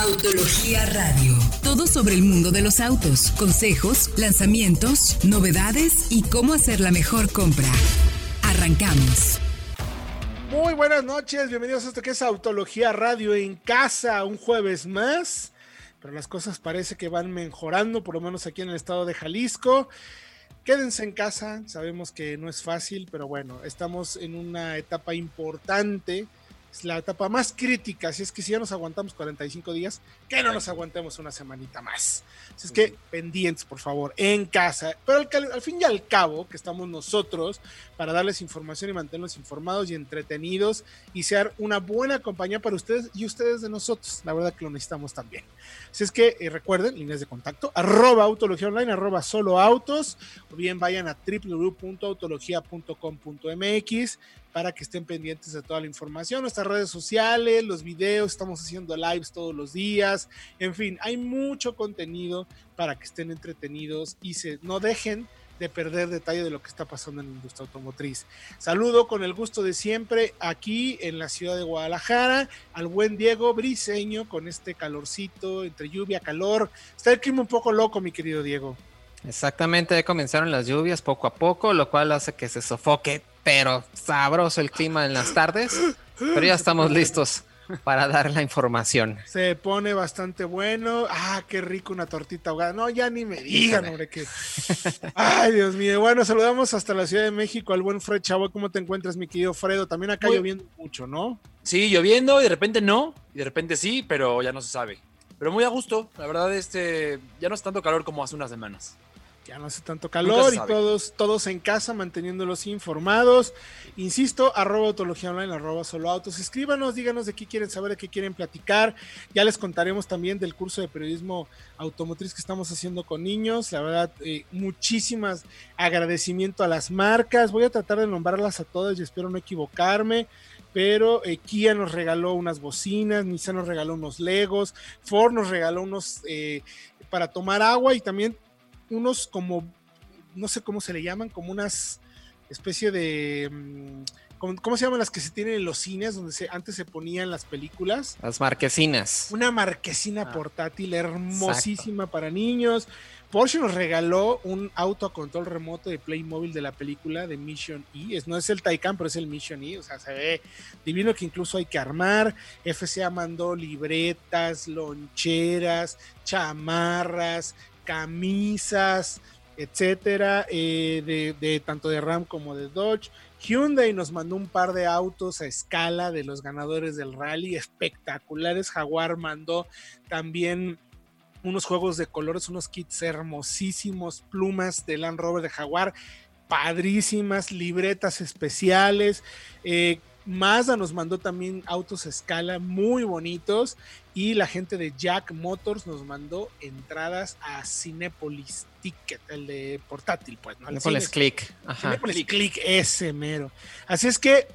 Autología Radio. Todo sobre el mundo de los autos, consejos, lanzamientos, novedades y cómo hacer la mejor compra. Arrancamos. Muy buenas noches, bienvenidos a esto que es Autología Radio en casa, un jueves más. Pero las cosas parece que van mejorando, por lo menos aquí en el estado de Jalisco. Quédense en casa, sabemos que no es fácil, pero bueno, estamos en una etapa importante es la etapa más crítica. Si es que si ya nos aguantamos 45 días, que no nos aguantemos una semanita más. Así es que pendientes, por favor, en casa. Pero al, fin y al cabo, que estamos nosotros para darles información y mantenerlos informados y entretenidos y ser una buena compañía para ustedes y ustedes de nosotros. La verdad que lo necesitamos también. Así es que eh, recuerden, líneas de contacto, arroba autología online, arroba solo autos, o bien vayan a www.autologia.com.mx para que estén pendientes de toda la información, nuestras redes sociales, los videos, estamos haciendo lives todos los días, en fin, hay mucho contenido para que estén entretenidos y se no dejen de perder detalle de lo que está pasando en la industria automotriz. Saludo con el gusto de siempre aquí en la ciudad de Guadalajara al buen Diego Briseño con este calorcito entre lluvia, calor. Está el clima un poco loco, mi querido Diego. Exactamente, ya comenzaron las lluvias poco a poco, lo cual hace que se sofoque pero sabroso el clima en las tardes. Pero ya estamos listos para dar la información. Se pone bastante bueno. Ah, qué rico una tortita ahogada. No, ya ni me digan, hombre, que. Ay, Dios mío. Bueno, saludamos hasta la Ciudad de México al buen Fred Chavo. ¿Cómo te encuentras, mi querido Fredo? También acá lloviendo mucho, ¿no? Sí, lloviendo y de repente no, y de repente sí, pero ya no se sabe. Pero muy a gusto, la verdad, este, ya no es tanto calor como hace unas semanas ya no hace tanto calor y todos, todos en casa manteniéndolos informados. Insisto, arroba autología online, arroba solo autos. Escríbanos, díganos de qué quieren saber, de qué quieren platicar. Ya les contaremos también del curso de periodismo automotriz que estamos haciendo con niños. La verdad, eh, muchísimas agradecimiento a las marcas. Voy a tratar de nombrarlas a todas y espero no equivocarme pero eh, Kia nos regaló unas bocinas, Nissan nos regaló unos Legos, Ford nos regaló unos eh, para tomar agua y también unos como, no sé cómo se le llaman, como unas especie de... Mm, ¿Cómo se llaman las que se tienen en los cines donde se, antes se ponían las películas? Las marquesinas. Una marquesina ah, portátil hermosísima para niños. Porsche nos regaló un auto a control remoto de Playmobil de la película de Mission E. Es, no es el Taycan, pero es el Mission E. O sea, se ve divino que incluso hay que armar. FCA mandó libretas, loncheras, chamarras, camisas, etcétera, eh, de, tanto de Ram como de Dodge. Hyundai nos mandó un par de autos a escala de los ganadores del rally, espectaculares. Jaguar mandó también unos juegos de colores, unos kits hermosísimos, plumas de Land Rover de Jaguar, padrísimas, libretas especiales. Eh, Mazda nos mandó también autos a escala muy bonitos y la gente de Jack Motors nos mandó entradas a Cinepolis Ticket, el de portátil, pues, ¿no? Cinepolis Click. Cinepolis Click, ese mero. Así es que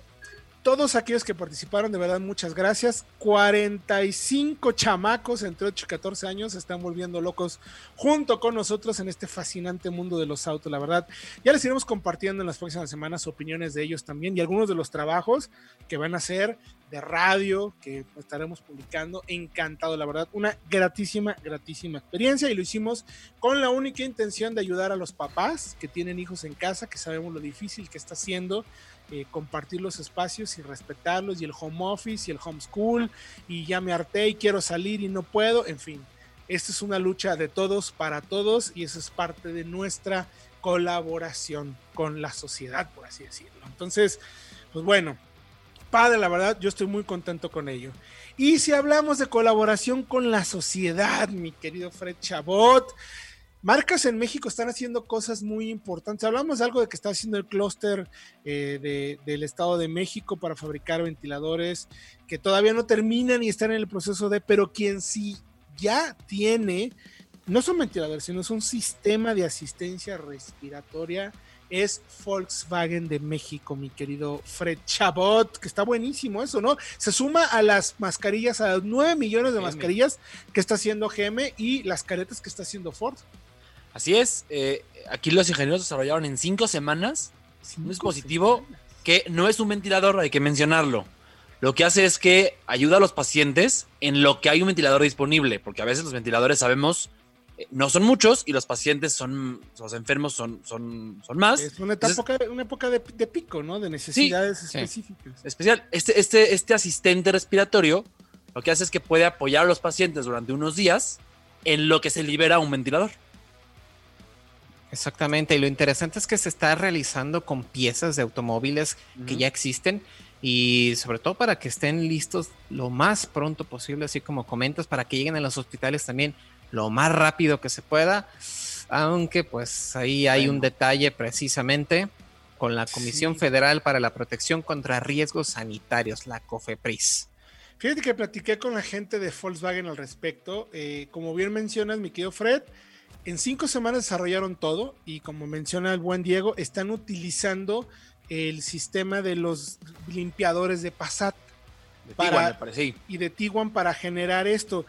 todos aquellos que participaron, de verdad, muchas gracias. 45 chamacos entre 8 y 14 años se están volviendo locos junto con nosotros en este fascinante mundo de los autos, la verdad. Ya les iremos compartiendo en las próximas semanas opiniones de ellos también y algunos de los trabajos que van a hacer de radio que estaremos publicando. Encantado, la verdad. Una gratísima, gratísima experiencia y lo hicimos con la única intención de ayudar a los papás que tienen hijos en casa, que sabemos lo difícil que está siendo eh, compartir los espacios y respetarlos y el home office y el homeschool y ya me harté y quiero salir y no puedo, en fin, esta es una lucha de todos para todos y eso es parte de nuestra colaboración con la sociedad, por así decirlo. Entonces, pues bueno, padre, la verdad, yo estoy muy contento con ello. Y si hablamos de colaboración con la sociedad, mi querido Fred Chabot, marcas en México están haciendo cosas muy importantes. Hablamos de algo de que está haciendo el clúster eh, del Estado de México para fabricar ventiladores que todavía no terminan y están en el proceso de, pero quien sí ya tiene, no son ventiladores, sino es un sistema de asistencia respiratoria. Es Volkswagen de México, mi querido Fred Chabot, que está buenísimo eso, ¿no? Se suma a las mascarillas, a los 9 millones de mascarillas que está haciendo GM y las caretas que está haciendo Ford. Así es, eh, aquí los ingenieros desarrollaron en cinco semanas un dispositivo que no es un ventilador, hay que mencionarlo. lo que hace es que ayuda a los pacientes en lo que hay un ventilador disponible, porque a veces los ventiladores sabemos no son muchos y los pacientes son, los enfermos son, son, son más. Es una época, una época de, pico, ¿no? De necesidades específicas. Especial. Este, este, este asistente respiratorio lo que hace es que puede apoyar a los pacientes durante unos días en lo que se libera un ventilador. Exactamente, y lo interesante es que se está realizando con piezas de automóviles que ya existen y sobre todo para que estén listos lo más pronto posible, así como comentas, para que lleguen a los hospitales también lo más rápido que se pueda, aunque pues ahí hay un detalle precisamente con la Comisión Federal para la Protección contra Riesgos Sanitarios, la COFEPRIS. Fíjate que platiqué con la gente de Volkswagen al respecto. Eh, como bien mencionas, mi querido Fred, en cinco semanas desarrollaron todo y como menciona el buen Diego, están utilizando el sistema de los limpiadores de Passat para, y de Tiguan para generar esto.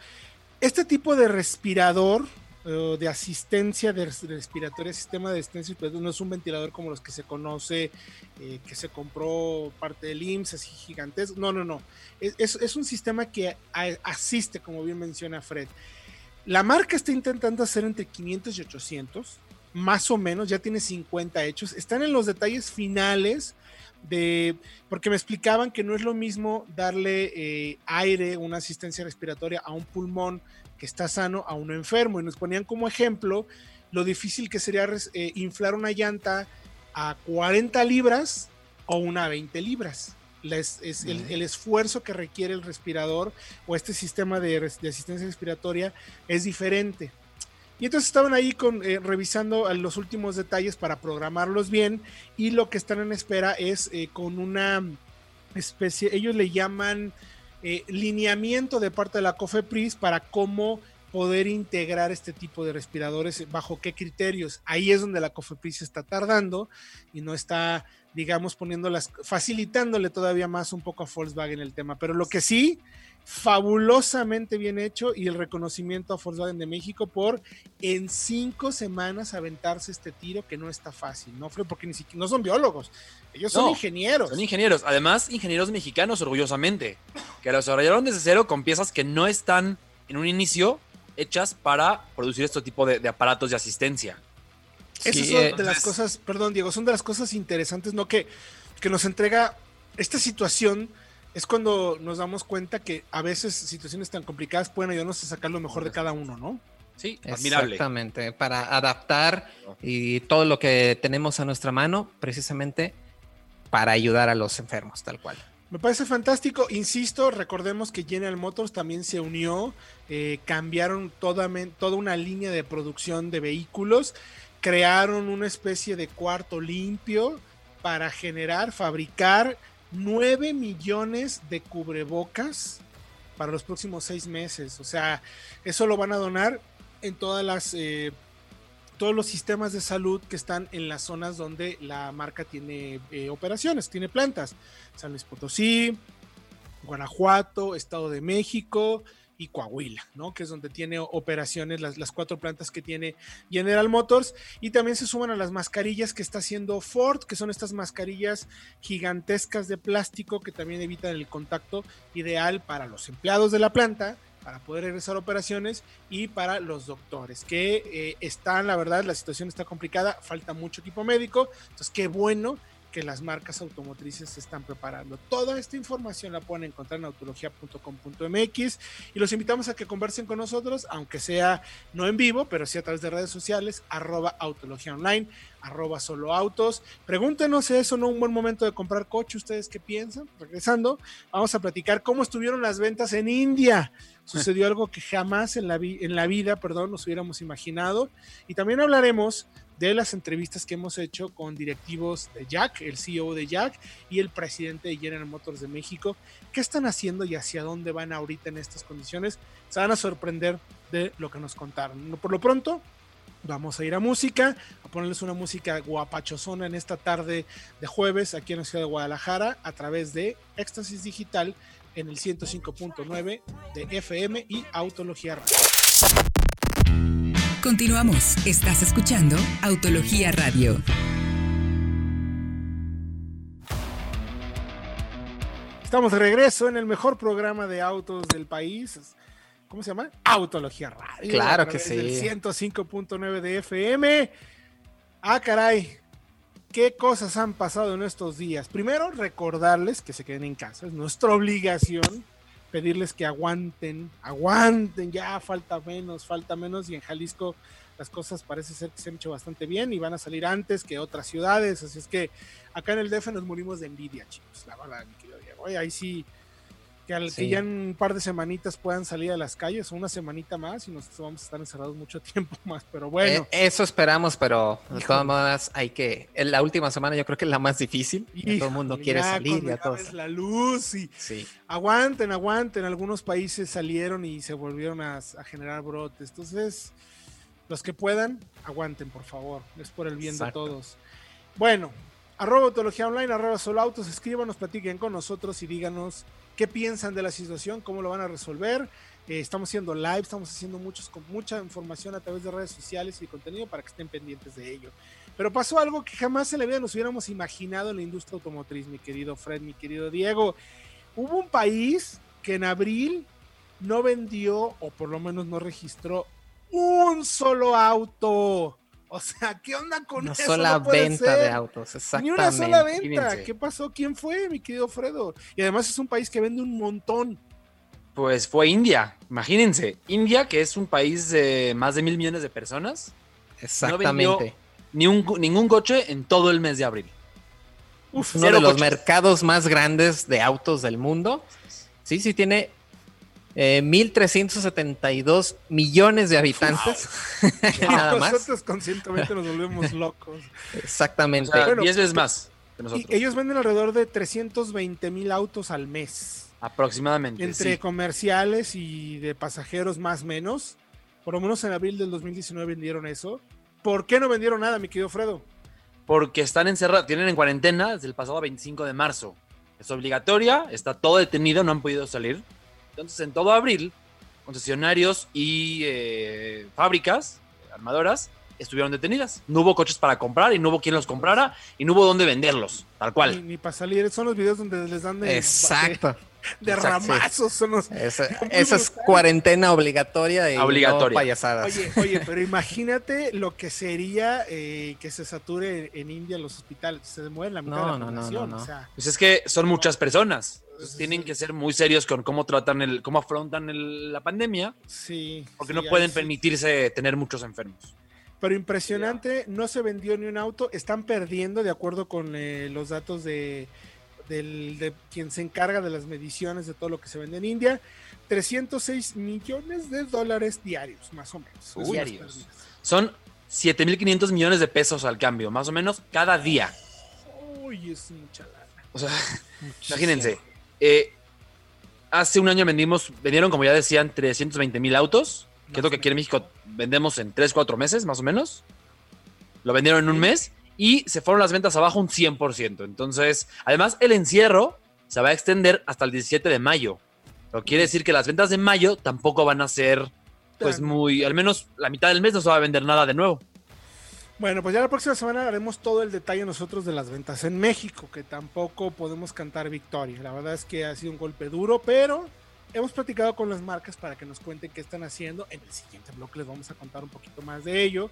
Este tipo de respirador de asistencia de respiratoria, sistema de asistencia, pues no es un ventilador como los que se conoce, eh, que se compró parte del IMSS, así gigantesco. No, no, no. Es, es un sistema que asiste, como bien menciona Fred. La marca está intentando hacer entre 500 y 800, más o menos, ya tiene 50 hechos. Están en los detalles finales de, porque me explicaban que no es lo mismo darle eh, aire, una asistencia respiratoria a un pulmón que está sano a uno enfermo. Y nos ponían como ejemplo lo difícil que sería eh, inflar una llanta a 40 libras o una a 20 libras es, el, esfuerzo que requiere el respirador o este sistema de, asistencia respiratoria es diferente. Y entonces estaban ahí eh, revisando los últimos detalles para programarlos bien y lo que están en espera es eh, con una especie, ellos le llaman eh, lineamiento de parte de la COFEPRIS para cómo poder integrar este tipo de respiradores, bajo qué criterios. Ahí es donde la COFEPRIS está tardando y no está digamos, poniéndolas, facilitándole todavía más un poco a Volkswagen el tema. Pero lo que sí, fabulosamente bien hecho y el reconocimiento a Volkswagen de México por en cinco semanas aventarse este tiro que no está fácil, ¿no? Porque ni siquiera, no son biólogos, ellos son ingenieros. Son ingenieros, además ingenieros mexicanos orgullosamente, que los desarrollaron desde cero con piezas que no están en un inicio hechas para producir este tipo de aparatos de asistencia. Esas son eh, de las cosas, perdón Diego, son de las cosas interesantes, ¿no? Que, que nos entrega esta situación. Es cuando nos damos cuenta que a veces situaciones tan complicadas pueden ayudarnos a sacar lo mejor de cada uno, ¿no? Sí, admirable. Exactamente, para adaptar y todo lo que tenemos a nuestra mano, precisamente para ayudar a los enfermos, tal cual. Me parece fantástico. Insisto, recordemos que General Motors también se unió, eh, cambiaron toda, toda una línea de producción de vehículos crearon una especie de cuarto limpio para generar, fabricar 9 millones de cubrebocas para los próximos seis meses. O sea, eso lo van a donar en todas las, eh, todos los sistemas de salud que están en las zonas donde la marca tiene eh, operaciones, tiene plantas. San Luis Potosí, Guanajuato, Estado de México, y Coahuila, ¿no? Que es donde tiene operaciones las, cuatro plantas que tiene General Motors. Y también se suman a las mascarillas que está haciendo Ford, que son estas mascarillas gigantescas de plástico que también evitan el contacto ideal para los empleados de la planta para poder regresar a operaciones y para los doctores que eh, están, la verdad, la situación está complicada, falta mucho equipo médico, entonces qué bueno que las marcas automotrices se están preparando. Toda esta información la pueden encontrar en autología.com.mx y los invitamos a que conversen con nosotros, aunque sea no en vivo, pero sí a través de redes sociales, arroba autología online, arroba solo autos. Pregúntenos si eso no es un buen momento de comprar coche, ustedes qué piensan. Regresando, vamos a platicar cómo estuvieron las ventas en India. Sucedió algo que jamás en la, en la vida, perdón, nos hubiéramos imaginado. Y también hablaremos de las entrevistas que hemos hecho con directivos de Jack, el CEO de Jack y el presidente de General Motors de México. ¿Qué están haciendo y hacia dónde van ahorita en estas condiciones? Se van a sorprender de lo que nos contaron. Por lo pronto, vamos a ir a música, a ponerles una música guapachosona en esta tarde de jueves aquí en la ciudad de Guadalajara a través de Éxtasis Digital en el 105.9 de FM y Autología Radio. Continuamos. Estás escuchando Autología Radio. Estamos de regreso en el mejor programa de autos del país. ¿Cómo se llama? Autología Radio. Claro que sí. del 105.9 de FM. Ah, caray. ¿Qué cosas han pasado en estos días? Primero, recordarles que se queden en casa. Es nuestra obligación pedirles que aguanten, aguanten, ya falta menos, falta menos. Y en Jalisco las cosas parece ser que se han hecho bastante bien y van a salir antes que otras ciudades. Así es que acá en el DF nos morimos de envidia, chicos. La verdad, mi querido Diego. Ahí sí, que, al, que ya en un par de semanitas puedan salir a las calles, o una semanita más, y nos vamos a estar encerrados mucho tiempo más. Pero bueno. Eh, eso esperamos, pero de Híjole. todas maneras hay que. En la última semana yo creo que es la más difícil. Ya todo el mundo Híjole, quiere ya salir, ya todos. la luz y Sí. aguanten, aguanten. Algunos países salieron y se volvieron a, a generar brotes. Entonces, los que puedan, aguanten, por favor. Es por el bien Exacto. de todos. Bueno, arroba autología online, arroba solo autos, escríbanos, platiquen con nosotros y díganos qué piensan de la situación, cómo lo van a resolver. Eh, estamos haciendo live, estamos haciendo muchos con mucha información a través de redes sociales y contenido para que estén pendientes de ello. Pero pasó algo que jamás en la vida nos hubiéramos imaginado en la industria automotriz, mi querido Fred, mi querido Diego. Hubo un país que en abril no vendió, o por lo menos no registró, un solo auto. O sea, ¿qué onda con Una eso? sola No puede venta de autos, Ni exactamente. una sola venta. Fíjense. ¿Qué pasó? ¿Quién fue, mi querido Fredo? Y además es un país que vende un montón. Pues fue India. Imagínense, India, que es un país de más de mil millones de personas, Exactamente. ni un, ningún coche en todo el mes de abril. Uf, Uno de los coches. mercados más grandes de autos del mundo. Sí, sí, tiene eh, 1.372 millones de habitantes. Nada más. Nosotros conscientemente nos volvemos locos. O Exactamente. sea, Bueno, 10 veces más que Y nosotros. ellos venden alrededor de 320 mil autos al mes. aproximadamente. Entre sí. comerciales y de pasajeros más menos. Por lo menos en abril del 2019 vendieron eso. ¿Por qué no vendieron nada, mi querido Fredo? Porque están encerrados, tienen en cuarentena desde el pasado 25 de marzo. Es obligatoria, está todo detenido, no han podido salir. Entonces, en todo abril, concesionarios y eh, fábricas eh, armadoras estuvieron detenidas. No hubo coches para comprar y no hubo quien los comprara y no hubo dónde venderlos, tal cual. ni para salir. Son los videos donde les dan de, Exacto. de Exacto, ramazos. Son los, Esa, es cuarentena obligatoria y Obligatoria. no payasadas. Oye, oye, pero imagínate lo que sería eh, que se sature en India los hospitales. Se muere la mitad No, de la no, no, población. no, no. O sea, Pues es que son muchas personas. Entonces, Sí, tienen que ser muy serios con cómo tratan el, cómo afrontan el- la pandemia, sí. porque sí, no pueden sí. permitirse tener muchos enfermos. Pero impresionante, no se vendió ni un auto. Están perdiendo, de acuerdo con eh, los datos de, del- de quien se encarga de las mediciones de todo lo que se vende en India, 306 millones de dólares diarios, más o menos. Uy, diarios. Son 7.500 millones de pesos al cambio, más o menos cada día. Uy, es mucha lana. O sea, imagínense. Eh, hace un año vendimos, vendieron, como ya decían, 320 mil autos, que es lo que aquí en México vendemos en 3, 4 meses, más o menos. Lo vendieron en un mes y se fueron las ventas abajo un 100%. Entonces, además, el encierro se va a extender hasta el 17 de mayo. Lo que quiere decir que las ventas de mayo tampoco van a ser, pues, muy, al menos la mitad del mes no se va a vender nada de nuevo. Bueno, pues ya la próxima semana haremos todo el detalle nosotros de las ventas en México, que tampoco podemos cantar victoria. La verdad es que ha sido un golpe duro, pero hemos platicado con las marcas para que nos cuenten qué están haciendo. En el siguiente bloque les vamos a contar un poquito más de ello.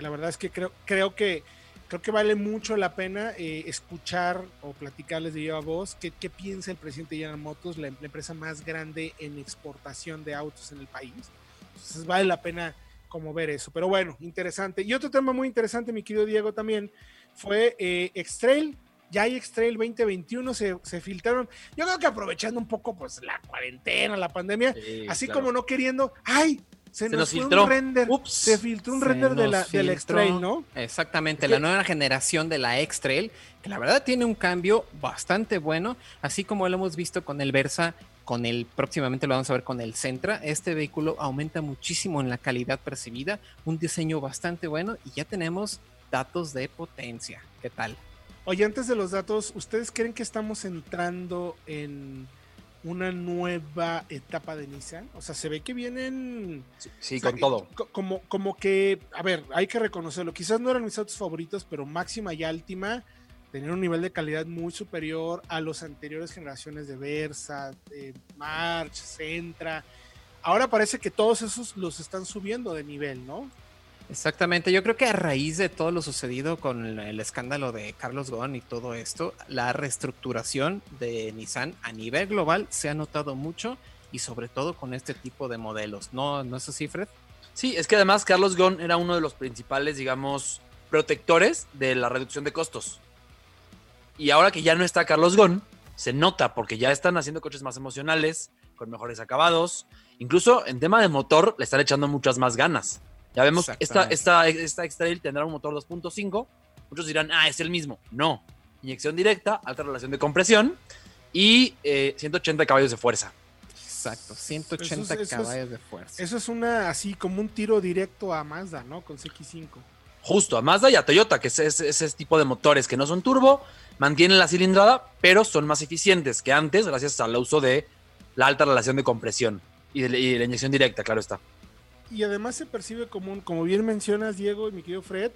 La verdad es que creo, creo que creo que vale mucho la pena eh, escuchar o platicarles de viva voz qué, qué piensa el presidente de General la, la empresa más grande en exportación de autos en el país. Entonces vale la pena como ver eso. Pero bueno, interesante. Y otro tema muy interesante, mi querido Diego, también fue eh, X-Trail. Ya hay X-Trail 2021, se, se filtraron. Yo creo que aprovechando un poco pues la cuarentena, la pandemia, así como no queriendo, ¡ay! Se, Se nos, nos filtró. un render. Ups. Se filtró un Se render de la, del. X-Trail, ¿no? Exactamente, la nueva generación de la X-Trail, que la verdad tiene un cambio bastante bueno, así como lo hemos visto con el Versa, con el próximamente lo vamos a ver con el Sentra. Este vehículo aumenta muchísimo en la calidad percibida, un diseño bastante bueno y ya tenemos datos de potencia. ¿Qué tal? Oye, antes de los datos, ¿ustedes creen que estamos entrando en una nueva etapa de Nissan? O sea, se ve que vienen Sí, sí, O sea, con todo. co- Como, como que, a ver, hay que reconocerlo. Quizás no eran mis autos favoritos, pero Máxima y Altima tenían un nivel de calidad muy superior a las anteriores generaciones de Versa, de March, Centra. Ahora parece que todos esos los están subiendo de nivel, ¿no? Exactamente, yo creo que a raíz de todo lo sucedido con el escándalo de Carlos Ghosn y todo esto, la reestructuración de Nissan a nivel global se ha notado mucho y sobre todo con este tipo de modelos. ¿No, ¿No es así, Fred? Sí, es que además Carlos Ghosn era uno de los principales, digamos, protectores de la reducción de costos. Y ahora que ya no está Carlos Ghosn, se nota porque ya están haciendo coches más emocionales, con mejores acabados. Incluso en tema de motor le están echando muchas más ganas. Ya vemos, esta, esta, esta X-Trail tendrá un motor 2.5. Muchos dirán, ah, es el mismo. No. Inyección directa, alta relación de compresión y 180 eh, caballos de fuerza. Exacto, 180 caballos de fuerza. Eso es una, así como un tiro directo a Mazda, ¿no? Con CX5. Justo, a Mazda y a Toyota, que es, ese tipo de motores que no son turbo, mantienen la cilindrada, pero son más eficientes que antes gracias al uso de la alta relación de compresión y de, la inyección directa, claro está y además se percibe como un, como bien mencionas Diego y mi querido Fred,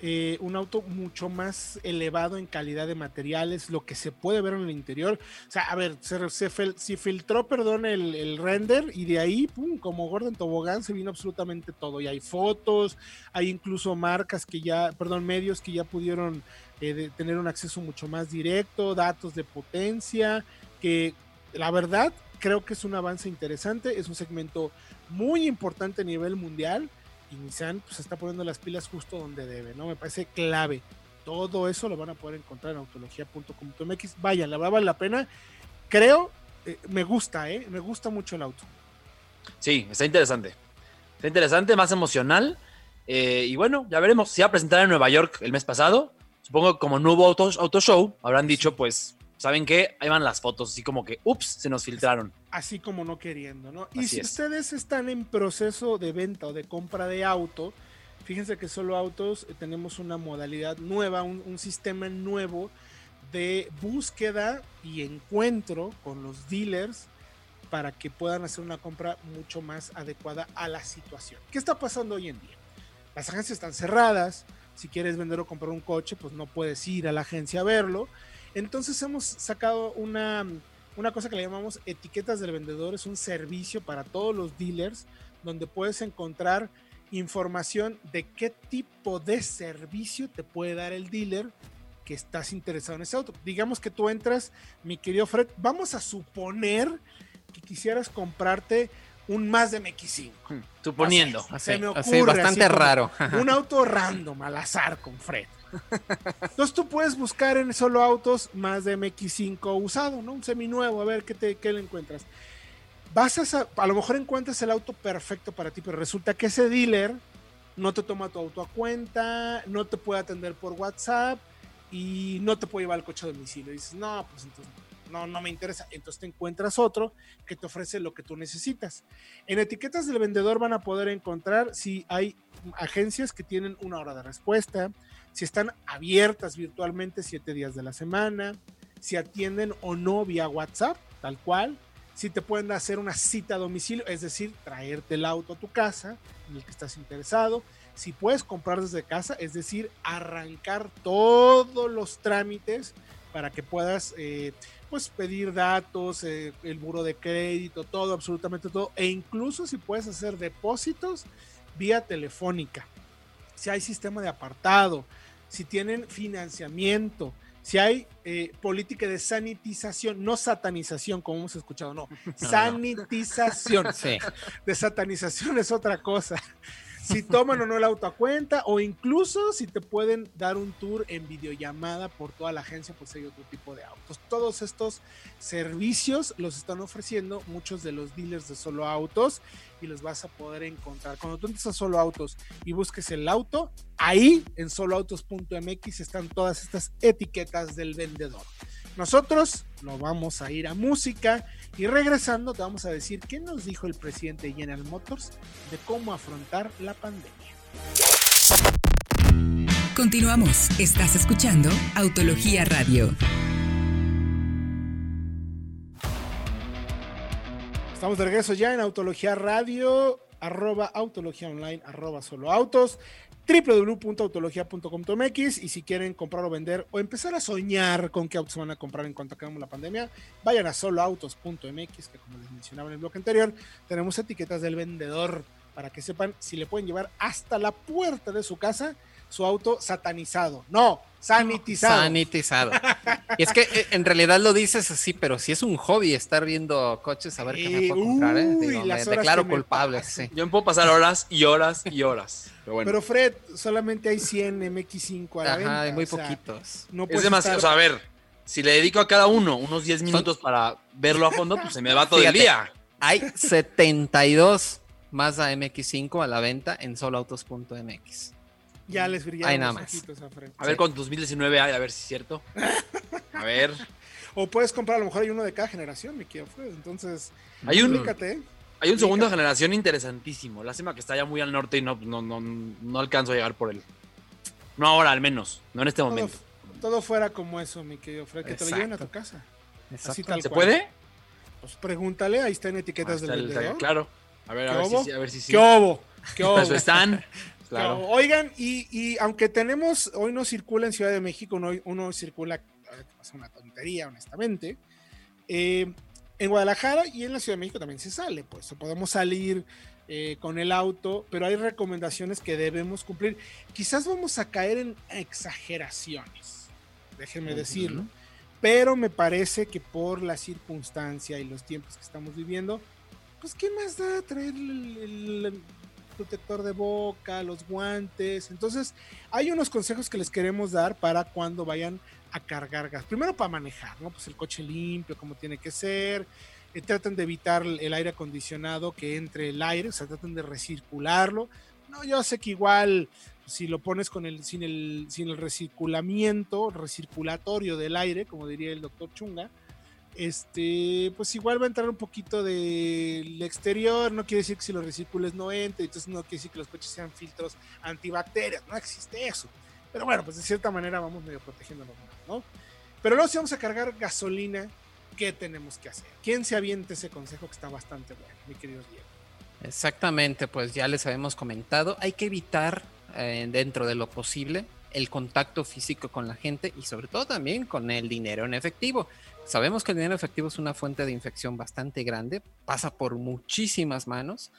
eh, un auto mucho más elevado en calidad de materiales, lo que se puede ver en el interior. O sea, a ver, se, filtró, perdón, el, render y de ahí, pum, como Gordon Tobogán, se vino absolutamente todo. Y hay fotos, hay incluso marcas que ya, perdón, medios que ya pudieron eh, tener un acceso mucho más directo, datos de potencia, que la verdad creo que es un avance interesante, es un segmento muy importante a nivel mundial y Nissan pues está poniendo las pilas justo donde debe, ¿no? Me parece clave. Todo eso lo van a poder encontrar en autología.com.mx. Vaya, la verdad vale la pena. Creo, eh, me gusta, ¿eh? Me gusta mucho el auto. Sí, está interesante. Está interesante, más emocional. Eh, y bueno, ya veremos. Se va a presentar en Nueva York el mes pasado. Supongo que como nuevo auto, auto show, habrán dicho, pues, ¿saben qué? Ahí van las fotos, así como que, ups, se nos filtraron. Así como no queriendo, ¿no? y si ustedes están en proceso de venta o de compra de auto, fíjense que solo autos eh, tenemos una modalidad nueva, un, sistema nuevo de búsqueda y encuentro con los dealers para que puedan hacer una compra mucho más adecuada a la situación. ¿Qué está pasando hoy en día? Las agencias están cerradas. Si quieres vender o comprar un coche, pues no puedes ir a la agencia a verlo. Entonces hemos sacado una, una cosa que le llamamos etiquetas del vendedor. Es un servicio para todos los dealers donde puedes encontrar información de qué tipo de servicio te puede dar el dealer que estás interesado en ese auto. Digamos que tú entras, mi querido Fred, vamos a suponer que quisieras comprarte un más de MX5. Hmm, suponiendo. Así, me ocurre, bastante raro. un auto random, al azar con Fred. Entonces tú puedes buscar en solo autos más de MX5 usado, ¿no? Un seminuevo, a ver qué, te, qué le encuentras. Vas a, a lo mejor encuentras el auto perfecto para ti, pero resulta que ese dealer no te toma tu auto a cuenta, no te puede atender por WhatsApp y no te puede llevar el coche a domicilio. Y dices, no, pues entonces no, no me interesa. Entonces te encuentras otro que te ofrece lo que tú necesitas. En etiquetas del vendedor van a poder encontrar si hay agencias que tienen una hora de respuesta, si están abiertas virtualmente siete días de la semana, si atienden o no vía WhatsApp, tal cual, si te pueden hacer una cita a domicilio, es decir, traerte el auto a tu casa en el que estás interesado, si puedes comprar desde casa, es decir, arrancar todos los trámites para que puedas eh, pues pedir datos, eh, el buro de crédito, todo, absolutamente todo, e incluso si puedes hacer depósitos vía telefónica, si hay sistema de apartado, si tienen financiamiento, si hay eh, política de sanitización, no satanización, como hemos escuchado, no, sanitización. De satanización es otra cosa si toman o no el auto a cuenta o incluso si te pueden dar un tour en videollamada por toda la agencia, pues hay otro tipo de autos. Todos estos servicios los están ofreciendo muchos de los dealers de solo autos y los vas a poder encontrar. Cuando tú entres a solo autos y busques el auto, ahí en soloautos.mx están todas estas etiquetas del vendedor. Nosotros lo vamos a ir a música y regresando te vamos a decir qué nos dijo el presidente General Motors de cómo afrontar la pandemia. Continuamos. Estás escuchando Autología Radio. Estamos de regreso ya en Autología Radio arroba autología online, arroba solo autos, www.autologia.com.mx y si quieren comprar o vender o empezar a soñar con qué autos van a comprar en cuanto acabemos la pandemia, vayan a soloautos.mx, que como les mencionaba en el bloque anterior, tenemos etiquetas del vendedor para que sepan si le pueden llevar hasta la puerta de su casa su auto satanizado. No, sanitizado. Sanitizado. y es que eh, en realidad lo dices así, pero si es un hobby estar viendo coches, a ver qué me puedo comprar. ¿eh? Digo, me declaro culpable. Sí. Yo me puedo pasar horas y horas y horas. Pero, bueno. pero Fred, solamente hay 100 MX5 a la Ajá, venta. hay muy o sea, poquitos. no es demasiado. estar- O sea, a ver, si le dedico a cada uno unos 10 minutos para verlo a fondo, pues se me va todo Fíjate. el día. Hay 72 Mazda MX5 a la venta en soloautos.mx. Ya les brillaron Hay nada los más. ojitos a Fred. A ver Sí. con 2019 hay, a ver si es cierto. A ver. O puedes comprar, a lo mejor hay uno de cada generación, mi querido Fred. Entonces, Hay un, explícate, ¿eh? hay un segundo generación interesantísimo. Lástima que está ya muy al norte y no, no, no, no alcanzo a llegar por él. No ahora, al menos. No en este Todo, momento. todo fuera como eso, mi querido Fred, que te lo lleven a tu Exacto. casa. Exacto. Así tal ¿Se cual. puede? Pues pregúntale, ahí están etiquetas Ahí está del el- vendedor. claro. A ver, a ¿Qué ver, hubo? si, a ver si sí. ¿Qué obo? ¿Qué obo? Eso están. ¿Qué Claro. Oigan, y, y aunque tenemos, hoy no circula en Ciudad de México, uno, uno circula, es una tontería, honestamente. Eh, en Guadalajara y en la Ciudad de México también se sale, pues podemos salir eh, con el auto, pero hay recomendaciones que debemos cumplir. Quizás vamos a caer en exageraciones, déjenme decirlo, pero me parece que por la circunstancia y los tiempos que estamos viviendo, pues ¿qué más da traer el, el protector de boca, los guantes? Entonces, hay unos consejos que les queremos dar para cuando vayan a cargar gas. Primero para manejar, ¿no? Pues el coche limpio, como tiene que ser. Eh, traten de evitar el aire acondicionado que entre el aire, o sea, traten de recircularlo. No, yo sé que igual si lo pones con el sin el sin el recirculamiento, recirculatorio del aire, como diría el doctor Chunga, este, pues igual va a entrar un poquito del exterior, no quiere decir que si los recircules no entre, entonces no quiere decir que los coches sean filtros antibacterias, no existe eso. Pero bueno, pues de cierta manera vamos medio protegiéndonos ¿no? Pero luego si vamos a cargar gasolina, ¿qué tenemos que hacer? ¿Quién se aviente ese consejo que está bastante bueno, mi querido Diego? Exactamente, pues ya les habíamos comentado, hay que evitar eh, dentro de lo posible el contacto físico con la gente y sobre todo también con el dinero en efectivo. Sabemos que el dinero efectivo es una fuente de infección bastante grande, pasa por muchísimas manos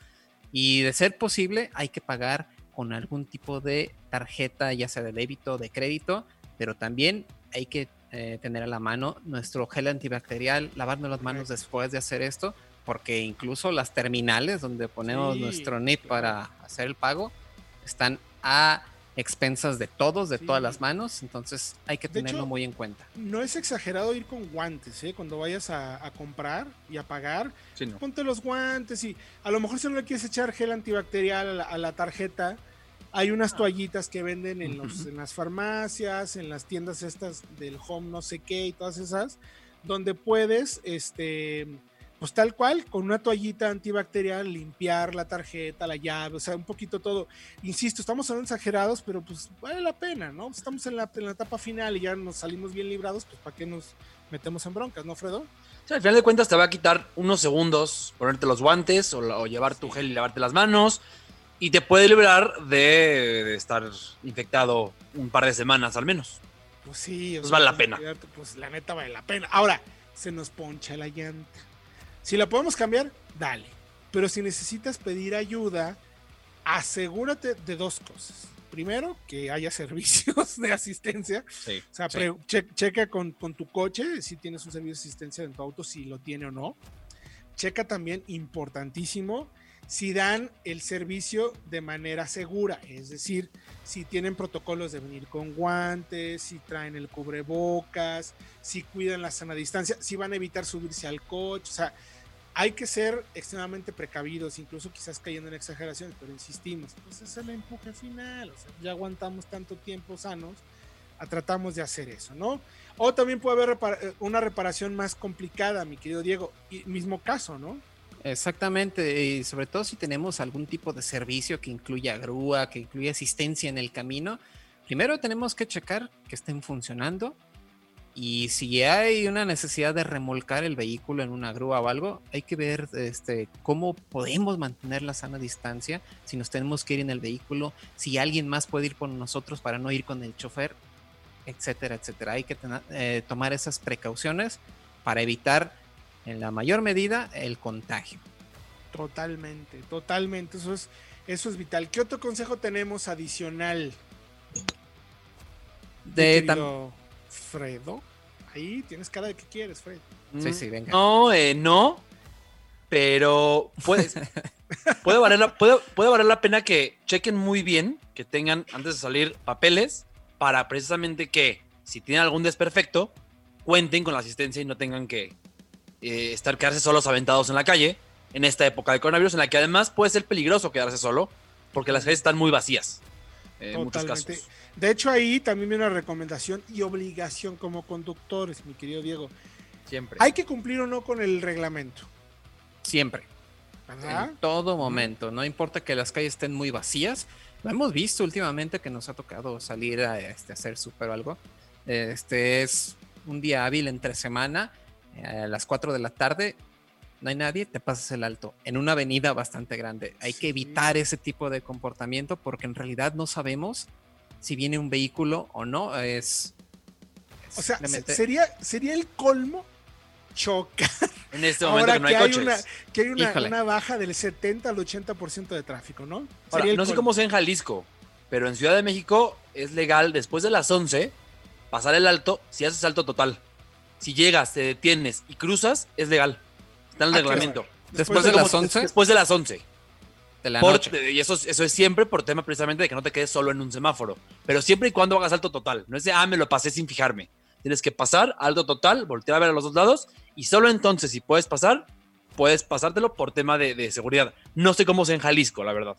y de ser posible hay que pagar con algún tipo de tarjeta, ya sea de débito o de crédito, pero también hay que eh, tener a la mano nuestro gel antibacterial, lavarnos las manos después de hacer esto, porque incluso las terminales donde ponemos Sí, nuestro NIP para hacer el pago están a expensas de todos, de Sí. todas las manos, entonces hay que De tenerlo hecho, muy en cuenta. No es exagerado ir con guantes, ¿eh? Cuando vayas a, a comprar y a pagar, Sí, no. ponte los guantes y a lo mejor si no le quieres echar gel antibacterial a la, a la tarjeta, hay unas toallitas que venden en, los, en las farmacias, en las tiendas estas del home no sé qué y todas esas, donde puedes, este, pues tal cual, con una toallita antibacterial limpiar la tarjeta, la llave, o sea, un poquito todo. Insisto, estamos hablando exagerados, pero pues vale la pena, ¿no? Estamos en la, en la etapa final y ya nos salimos bien librados, pues ¿para qué nos metemos en broncas, no, Fredo? Sí, al final de cuentas te va a quitar unos segundos ponerte los guantes o, llevar tu gel y lavarte las manos. Y te puede librar de, de estar infectado un par de semanas al menos. Pues sí, Pues vale la pena. Pues la neta vale la pena. Ahora, se nos poncha la llanta. Si la podemos cambiar, dale. Pero si necesitas pedir ayuda, asegúrate de dos cosas. Primero, que haya servicios de asistencia. Sí. O sea, che- checa con, con tu coche si tienes un servicio de asistencia en tu auto, si lo tiene o no. Checa también, importantísimo, si dan el servicio de manera segura, es decir, si tienen protocolos de venir con guantes, si traen el cubrebocas, si cuidan la sana distancia, si van a evitar subirse al coche, o sea, hay que ser extremadamente precavidos, incluso quizás cayendo en exageraciones, pero insistimos, pues es el empuje final, o sea, ya aguantamos tanto tiempo sanos, a- tratamos de hacer eso, ¿no? O también puede haber repara- eh, una reparación más complicada, mi querido Diego, y mismo caso, ¿no? Exactamente, y sobre todo si tenemos algún tipo de servicio que incluya grúa, que incluya asistencia en el camino, primero tenemos que checar que estén funcionando Y si hay una necesidad de remolcar el vehículo en una grúa o algo, hay que ver este, cómo podemos mantener la sana distancia, si nos tenemos que ir en el vehículo, si alguien más puede ir con nosotros para no ir con el chofer, etcétera, etcétera. Hay que eh, tomar esas precauciones para evitar en la mayor medida el contagio. Totalmente, totalmente. Eso es, eso es vital. ¿Qué otro consejo tenemos adicional? De Fredo. Ahí tienes cara de que quieres, Fred. Sí, sí, venga. No, eh, no. Pero puede, puede, valer la, puede, puede valer la pena que chequen muy bien, que tengan antes de salir papeles para precisamente que si tienen algún desperfecto, cuenten con la asistencia y no tengan que eh, estar quedarse solos aventados en la calle en esta época de coronavirus, en la que además puede ser peligroso quedarse solo, porque las calles están muy vacías. En muchos casos. De hecho, ahí también viene una recomendación y obligación como conductores, mi querido Diego. Siempre. Hay que cumplir o no con el reglamento. Siempre. En todo momento. No importa que las calles estén muy vacías. Lo hemos visto últimamente que nos ha tocado salir a este, hacer súper o algo. Este es un día hábil entre semana, eh, a las 4 de la tarde. No hay nadie, te pasas el alto en una avenida bastante grande. Hay que evitar ese tipo de comportamiento porque en realidad no sabemos si viene un vehículo o no. Es. o sea, sería, sería el colmo chocar. En este momento que no hay, coches. Una, que hay una, baja del 70 al 80% de tráfico, ¿no? no sé cómo sea en Jalisco, pero en Ciudad de México es legal después de las 11 pasar el alto si haces salto total. Si llegas, te detienes y cruzas, es legal. Está en el reglamento. Después, de, las 11. Después de las 11 la Y eso, eso es siempre por tema precisamente de que no te quedes solo en un semáforo. Pero siempre y cuando hagas alto total. No es de, ah, me lo pasé sin fijarme. Tienes que pasar alto total, voltear a ver a los dos lados y solo entonces si puedes pasar, puedes pasártelo por tema de, seguridad. No sé cómo es en Jalisco, la verdad.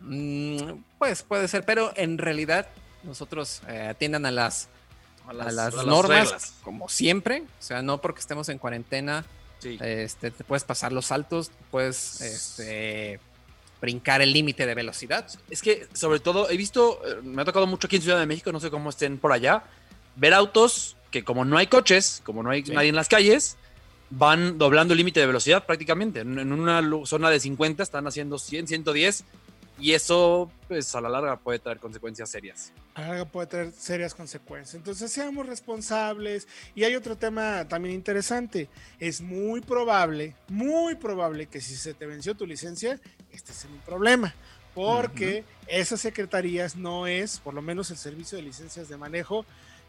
Mm, pues puede ser, pero en realidad nosotros eh, atiendan a las, a las, normas como siempre. O sea, no porque estemos en cuarentena, este, te puedes pasar los saltos, puedes este, brincar el límite de velocidad. Es que, sobre todo, he visto, eh, me ha tocado mucho aquí en Ciudad de México, no sé cómo estén por allá, ver autos que como no hay coches, como no hay nadie en las calles, van doblando el límite de velocidad prácticamente. En, una zona de 50 están haciendo 100, 110 y eso, pues a la larga puede traer consecuencias serias. A la larga puede traer serias consecuencias. Entonces seamos responsables. Y hay otro tema también interesante. Es muy probable, muy probable que si se te venció tu licencia, este es un problema. Porque esas secretarías no es, por lo menos el servicio de licencias de manejo,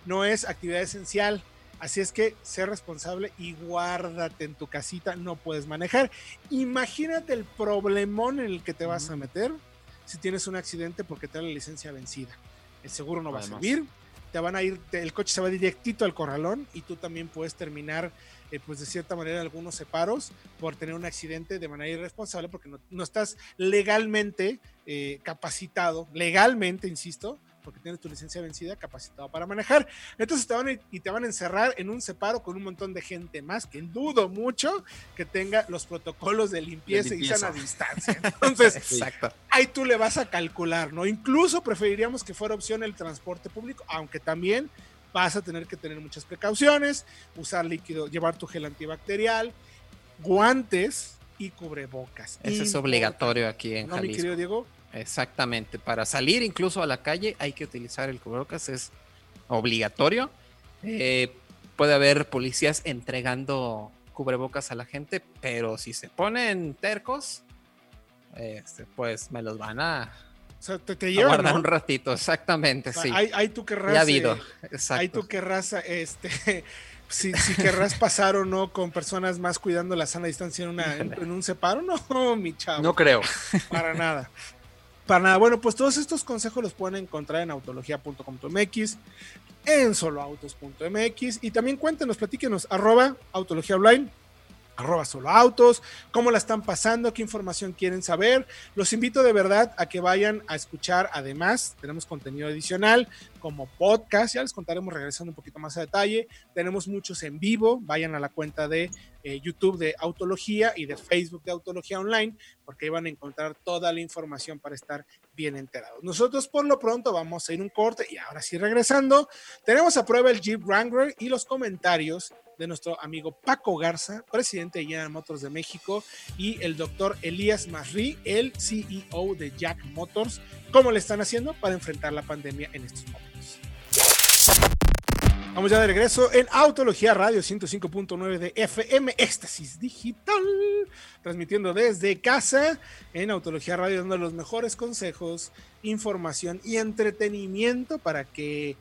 no es actividad esencial. Así es que sé responsable y guárdate en tu casita, no puedes manejar. Imagínate el problemón en el que te vas a meter si tienes un accidente porque te da la licencia vencida. El seguro no va a servir, te van a ir, el coche se va directito al corralón y tú también puedes terminar, eh, pues de cierta manera, algunos separos por tener un accidente de manera irresponsable porque no, estás legalmente eh, capacitado, legalmente, insisto, porque tienes tu licencia vencida, capacitado para manejar. Entonces te van a, y te van a encerrar en un separo con un montón de gente más, que dudo mucho que tenga los protocolos de limpieza, y sana distancia. Entonces, ahí tú le vas a calcular, ¿no? Incluso preferiríamos que fuera opción el transporte público, aunque también vas a tener que tener muchas precauciones, usar líquido, llevar tu gel antibacterial, guantes y cubrebocas. Eso es obligatorio aquí en ¿No, mi querido Diego? Exactamente. Para salir incluso a la calle hay que utilizar el cubrebocas, es obligatorio. Eh, puede haber policías entregando cubrebocas a la gente, pero si se ponen tercos, este, pues me los van a, guardar un ratito, exactamente, sí. Hay, tú querrás, ya habido, hay tú querrás, este, si, si, querrás pasar o no con personas más cuidando la sana distancia en, una, en un separo, no, mi chavo. No creo. Para nada. Para nada, bueno, pues todos estos consejos los pueden encontrar en autología.com.mx, en soloautos.mx y también cuéntenos, platíquenos, arroba autología online, arroba soloautos, cómo la están pasando, qué información quieren saber. Los invito de verdad a que vayan a escuchar, además, tenemos contenido adicional como podcast. Ya les contaremos regresando un poquito más a detalle. Tenemos muchos en vivo. Vayan a la cuenta de eh, YouTube de Autología y de Facebook de Autología Online, porque ahí van a encontrar toda la información para estar bien enterados. Nosotros por lo pronto vamos a ir un corte y ahora sí regresando, tenemos a prueba el Jeep Wrangler y los comentarios de nuestro amigo Paco Garza, presidente de General Motors de México, y el doctor Elías Masri, el CEO de Jack Motors, cómo le están haciendo para enfrentar la pandemia en estos momentos. Vamos ya de regreso en Autología Radio 105.9 de FM Éxtasis Digital, transmitiendo desde casa en Autología Radio, dando los mejores consejos, información y entretenimiento para que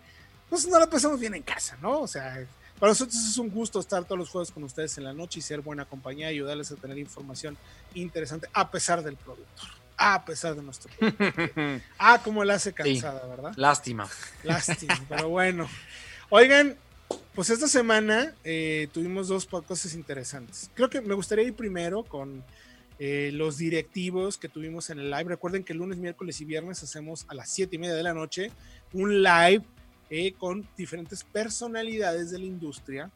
pues, no la pasemos bien en casa, ¿no? O sea, para nosotros es un gusto estar todos los jueves con ustedes en la noche y ser buena compañía y ayudarles a tener información interesante a pesar del productor, a pesar de nuestro productor. ah, como la hace cansada, ¿verdad? Lástima. Lástima, pero bueno. Oigan, pues esta semana eh, tuvimos dos cosas interesantes. Creo que me gustaría ir primero con eh, los directivos que tuvimos en el live. Recuerden que lunes, miércoles y viernes hacemos a las 7 y media de la noche un live eh, con diferentes personalidades de la industria,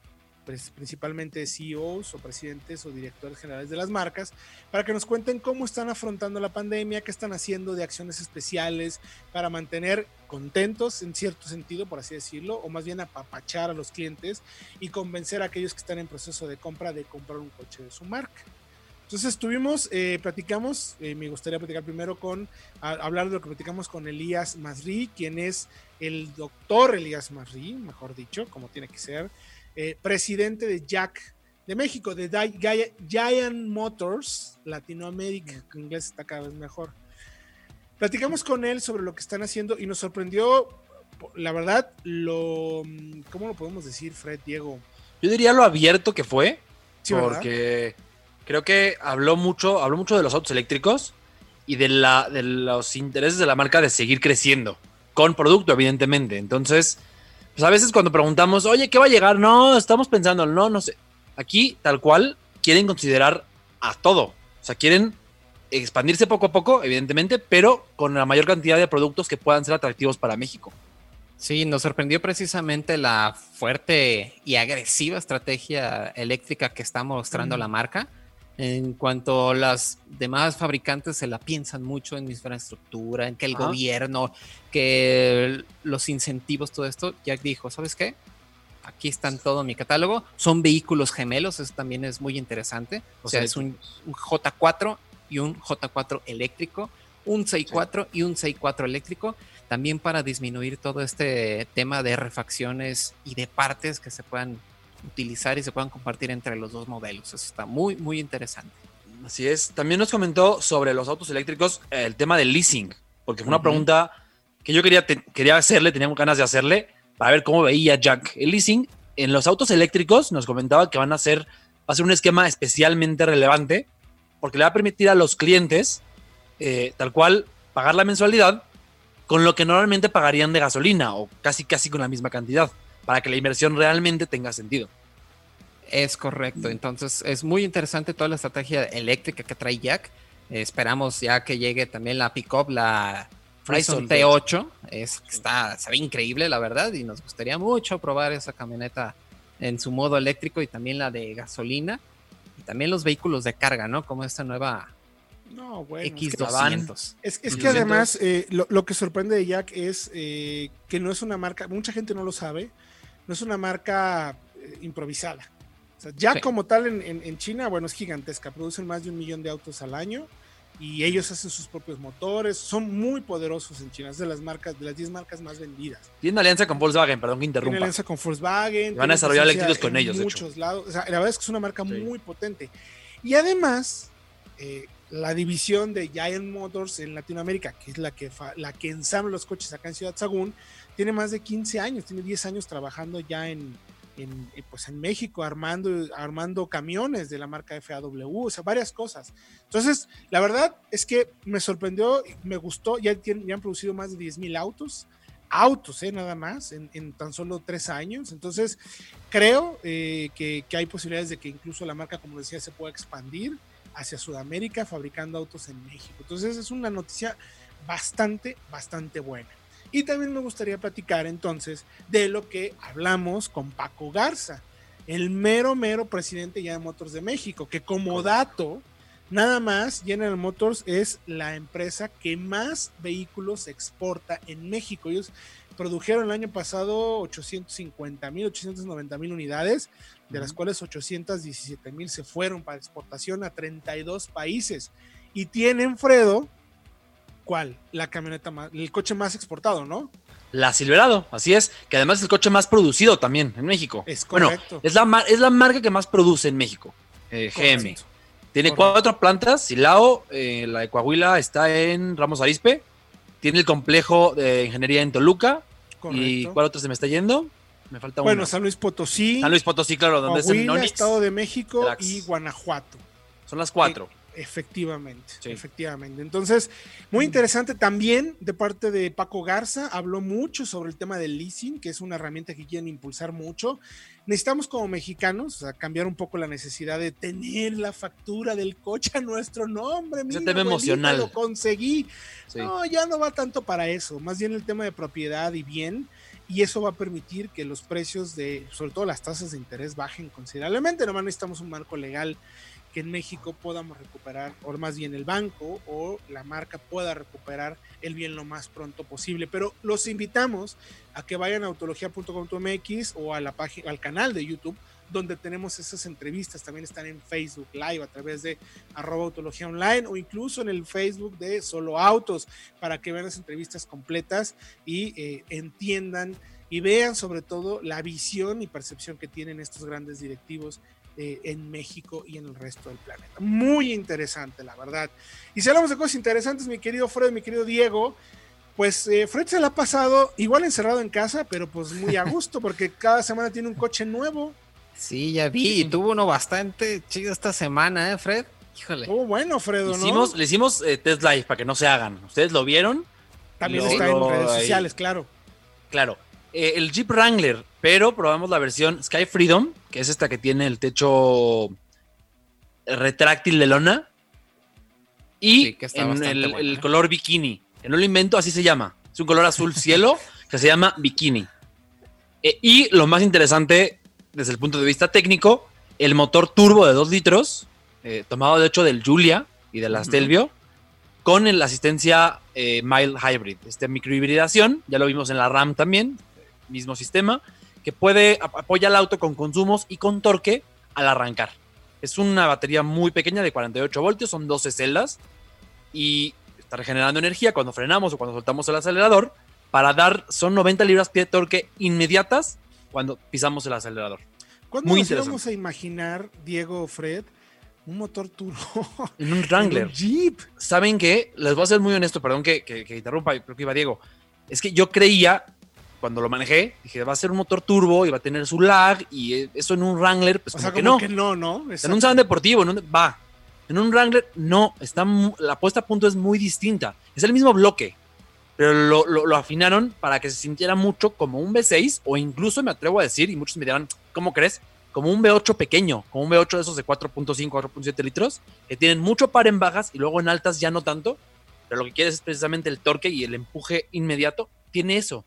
pues, principalmente CEOs o presidentes o directores generales de las marcas, para que nos cuenten cómo están afrontando la pandemia, qué están haciendo de acciones especiales para mantener contentos en cierto sentido, por así decirlo, o más bien apapachar a los clientes y convencer a aquellos que están en proceso de compra de comprar un coche de su marca. Entonces estuvimos, eh, platicamos, eh, me gustaría platicar primero con, hablar de lo que platicamos con Elías Masri, quien es el doctor Elías Masri, mejor dicho, como tiene que ser, eh, presidente de Jack de México, de Giant Motors Latinoamérica, que en inglés está cada vez mejor. Platicamos con él sobre lo que están haciendo y nos sorprendió, la verdad, lo, ¿cómo lo podemos decir, Fred, Diego? Yo diría lo abierto que fue, porque creo que habló mucho, habló mucho de los autos eléctricos y de, la, de los intereses de la marca de seguir creciendo, con producto, evidentemente. Entonces, pues a veces cuando preguntamos, oye, ¿qué va a llegar? No, estamos pensando, no, no sé. Aquí, tal cual, quieren considerar a todo. O sea, quieren expandirse poco a poco, evidentemente, pero con la mayor cantidad de productos que puedan ser atractivos para México. Sí, nos sorprendió precisamente la fuerte y agresiva estrategia eléctrica que está mostrando la marca en cuanto a las demás fabricantes se la piensan mucho en infraestructura, en que el gobierno, que los incentivos, todo esto, Jack dijo, ¿sabes qué? Aquí están todo mi catálogo. Son vehículos gemelos, eso también es muy interesante. O, sea, es un, J4 y un J4 eléctrico, un 6.4 y un 6.4 eléctrico, también para disminuir todo este tema de refacciones y de partes que se puedan utilizar y se puedan compartir entre los dos modelos. Eso está muy, muy interesante. Así es. También nos comentó sobre los autos eléctricos el tema del leasing, porque fue una pregunta que yo quería, quería hacerle, tenía ganas de hacerle, para ver cómo veía Jack el leasing. En los autos eléctricos nos comentaba que van a hacer, va a ser un esquema especialmente relevante, porque le va a permitir a los clientes, eh, tal cual, pagar la mensualidad con lo que normalmente pagarían de gasolina, o casi casi con la misma cantidad para que la inversión realmente tenga sentido. Es correcto, entonces es muy interesante toda la estrategia eléctrica que trae Jack. esperamos ya que llegue también la pickup, la Frison T8, es, está, se ve increíble la verdad y nos gustaría mucho probar esa camioneta en su modo eléctrico y también la de gasolina y también los vehículos de carga, ¿no? Como esta nueva no, bueno, X200. Es, es, que además eh, lo, que sorprende de Jack es eh, que no es una marca, mucha gente no lo sabe, no es una marca eh, improvisada. O sea, ya como tal en, China, bueno, es gigantesca, producen más de un millón de autos al año y ellos hacen sus propios motores, son muy poderosos en China, es de las marcas, de las 10 marcas más vendidas. Tienen alianza con Volkswagen, perdón que interrumpa. Tienen alianza con Volkswagen. Van a desarrollar eléctricos con ellos, de muchos lados. O sea, la verdad es que es una marca muy potente. Y además, eh, la división de Giant Motors en Latinoamérica, que es la que, la que ensambla los coches acá en Ciudad Sagún, tiene más de 15 años, tiene 10 años trabajando ya en, en, eh, pues en México armando, armando camiones de la marca FAW, o sea, varias cosas. Entonces, la verdad es que me sorprendió, me gustó, ya, ya han producido más de 10 mil autos, autos, eh, nada más, en, en, tan solo tres años. Entonces, creo eh, que, que, hay posibilidades de que incluso la marca, como decía, se pueda expandir hacia Sudamérica fabricando autos en México. Entonces, es una noticia bastante, bastante buena. Y también me gustaría platicar entonces de lo que hablamos con Paco Garza, el mero, mero presidente ya de Motors de México, que como dato, nada más General Motors es la empresa que más vehículos exporta en México. Ellos produjeron el año pasado 850 mil, 890 mil unidades, de las cuales 817 mil se fueron para exportación a 32 países. Y tienen, Fredo, ¿cuál? La camioneta más, el coche más exportado, ¿no? La Silverado, así es, que además es el coche más producido también en México. Es correcto. Bueno, es la, es la marca que más produce en México, eh, GM. Tiene cuatro plantas, Silao, eh, la de Coahuila está en Ramos Arispe, tiene el complejo de ingeniería en Toluca, ¿Y cuál otro se me está yendo? Me falta bueno, San Luis Potosí. San Luis Potosí, claro, donde es el Estado de México y Guanajuato. Son las cuatro. Efectivamente, efectivamente. Entonces, muy interesante también de parte de Paco Garza, habló mucho sobre el tema del leasing, que es una herramienta que quieren impulsar mucho. Necesitamos como mexicanos cambiar un poco la necesidad de tener la factura del coche a nuestro nombre. Ese tema emocional. Lo conseguí. No, ya no va tanto para eso, más bien el tema de propiedad y bien y eso va a permitir que los precios de, sobre todo las tasas de interés, bajen considerablemente. Nomás necesitamos un marco legal que en México podamos recuperar, o más bien el banco o la marca pueda recuperar el bien lo más pronto posible. Pero los invitamos a que vayan a autología.com.mx o a la página, al canal de YouTube, donde tenemos esas entrevistas. También están en Facebook Live a través de arroba autología online o incluso en el Facebook de Solo Autos para que vean las entrevistas completas y eh, entiendan y vean sobre todo la visión y percepción que tienen estos grandes directivos eh, en México y en el resto del planeta. Muy interesante, la verdad. Y si hablamos de cosas interesantes, mi querido Fred, mi querido Diego, pues eh, Fred se la ha pasado igual encerrado en casa, pero pues muy a gusto, porque cada semana tiene un coche nuevo. Sí, ya vi, y tuvo uno bastante chido esta semana, ¿eh, Fred? Híjole. Oh, bueno, Fredo, ¿no? Hicimos, le hicimos eh, test live para que no se hagan. ¿Ustedes lo vieron? También está en redes sociales, claro. Claro. el Jeep Wrangler pero probamos la versión Sky Freedom, que es esta que tiene el techo retráctil de lona. Y en el, color bikini, que no lo invento, así se llama. Es un color azul cielo que se llama bikini. Eh, y lo más interesante desde el punto de vista técnico, el motor turbo de 2 litros, eh, tomado de hecho del Julia y de la Stelvio, con la asistencia eh, Mild Hybrid, este microhibridación, ya lo vimos en la RAM también, mismo sistema, que puede apoyar el auto con consumos y con torque al arrancar. Es una batería muy pequeña de 48 voltios, son 12 celdas y está regenerando energía cuando frenamos o cuando soltamos el acelerador para dar, son 90 libras pie de torque inmediatas cuando pisamos el acelerador. ¿Cuándo muy nos íbamos a imaginar, Diego Fred, un motor turbo en un Wrangler? En un Jeep. ¿Saben qué? Les voy a ser muy honesto, perdón que, que, que interrumpa, creo que iba Diego. Es que yo creía cuando lo manejé, dije, va a ser un motor turbo y va a tener su lag y eso en un Wrangler, pues como, que no. Que no, ¿no? En un salón deportivo, en va. En un Wrangler, no, está, la puesta a punto es muy distinta. Es el mismo bloque, pero lo, afinaron para que se sintiera mucho como un V6 o incluso me atrevo a decir, y muchos me dirán, ¿cómo crees? Como un V8 pequeño, como un V8 de esos de 4.5, 4.7 litros, que tienen mucho par en bajas y luego en altas ya no tanto, pero lo que quieres es precisamente el torque y el empuje inmediato. Tiene eso.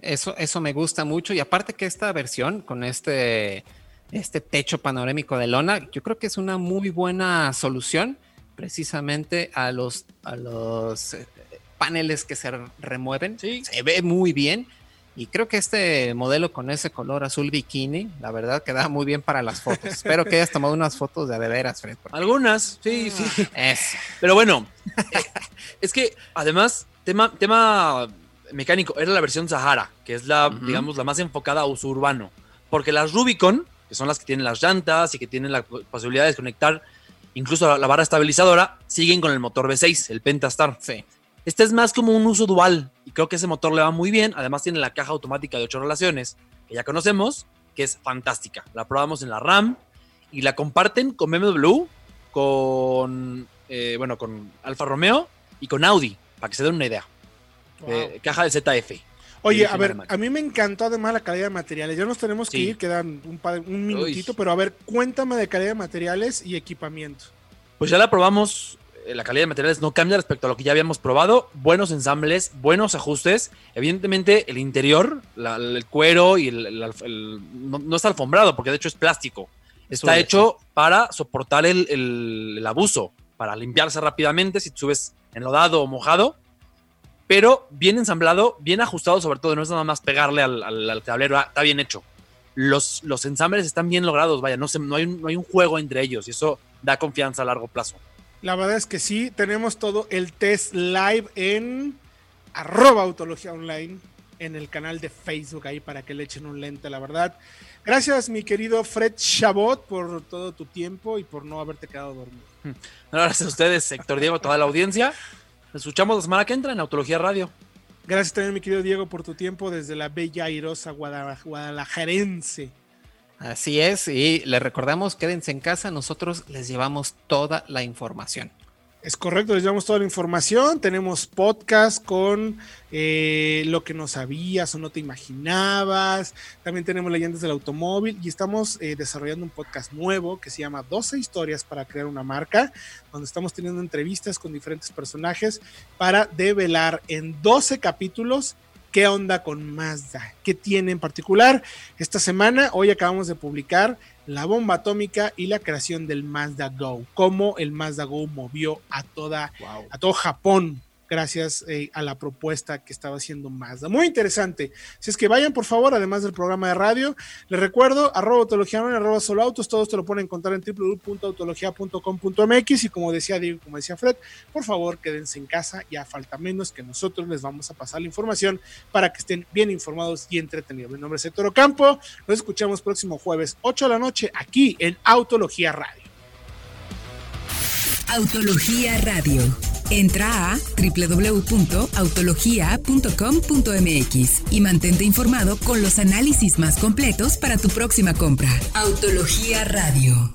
Eso, eso me gusta mucho. Y aparte que esta versión con este, este techo panorámico de lona, yo creo que es una muy buena solución precisamente a los, a los paneles que se remueven. Se ve muy bien. Y creo que este modelo con ese color azul bikini, la verdad, queda muy bien para las fotos. Espero que hayas tomado unas fotos de de veras, Fred. Algunas, sí, sí. Pero bueno, eh, es que además, tema, tema mecánico, era la versión Sahara, que es la, digamos, la más enfocada a uso urbano. Porque las Rubicon, que son las que tienen las llantas y que tienen la posibilidad de desconectar incluso la, barra estabilizadora, siguen con el motor V6, el Pentastar. Sí. Este es más como un uso dual y creo que ese motor le va muy bien. Además tiene la caja automática de 8 relaciones, que ya conocemos, que es fantástica. La probamos en la RAM y la comparten con BMW, con, eh, bueno, con Alfa Romeo y con Audi, para que se den una idea caja de ZF. Oye, a ver, a mí me encantó además la calidad de materiales. Ya nos tenemos que ir, quedan un, un minutito, pero a ver, cuéntame de calidad de materiales y equipamiento. Pues ya la probamos eh, la calidad de materiales no cambia respecto a lo que ya habíamos probado. Buenos ensambles, buenos ajustes. Evidentemente, el interior, la- el cuero y el, el- el- no, no está alfombrado, porque de hecho es plástico. Está hecho para soportar el, abuso, para limpiarse rápidamente si te subes enlodado o mojado. Pero bien ensamblado, bien ajustado, sobre todo. No es nada más pegarle al, al- al tablero. ah, está bien hecho. Los, los ensambles están bien logrados, vaya, no, se, no, hay no hay un juego entre ellos y eso da confianza a largo plazo. La verdad es que sí, tenemos todo el test live en arroba autología online en el canal de Facebook ahí para que le echen un lente, la verdad. Gracias, mi querido Fred Chabot, por todo tu tiempo y por no haberte quedado dormido. Gracias a ustedes, sector Diego, toda la audiencia. Nos escuchamos la semana que entra en Autología Radio. Gracias también, mi querido Diego, por tu tiempo desde la bella airosa Guadalaj- Guadalajarense. Así es, y les recordamos, quédense en casa, nosotros les llevamos toda la información. Es correcto, les llevamos toda la información. Tenemos podcast con eh, lo que no sabías o no te imaginabas. También tenemos leyendas del automóvil y estamos eh, desarrollando un podcast nuevo que se llama 12 historias para crear una marca, donde estamos teniendo entrevistas con diferentes personajes para develar en 12 capítulos qué onda con Mazda, qué tiene en particular. Esta semana, hoy acabamos de publicar la bomba atómica y la creación del Mazda Go, cómo el Mazda Go movió a toda a todo Japón gracias eh, a la propuesta que estaba haciendo Mazda. Muy interesante. Si es que vayan, por favor, además del programa de radio, les recuerdo, arroba autología, arroba solo autos, todos te lo pueden encontrar en www.autologia.com.mx y como decía Diego, como decía Fred, por favor, quédense en casa, ya falta menos que nosotros les vamos a pasar la información para que estén bien informados y entretenidos. Mi nombre es Héctor Ocampo, nos escuchamos próximo jueves, 8 de la noche, aquí en Autología Radio. Autología Radio. Entra a www.autologia.com.mx y mantente informado con los análisis más completos para tu próxima compra. Autología Radio.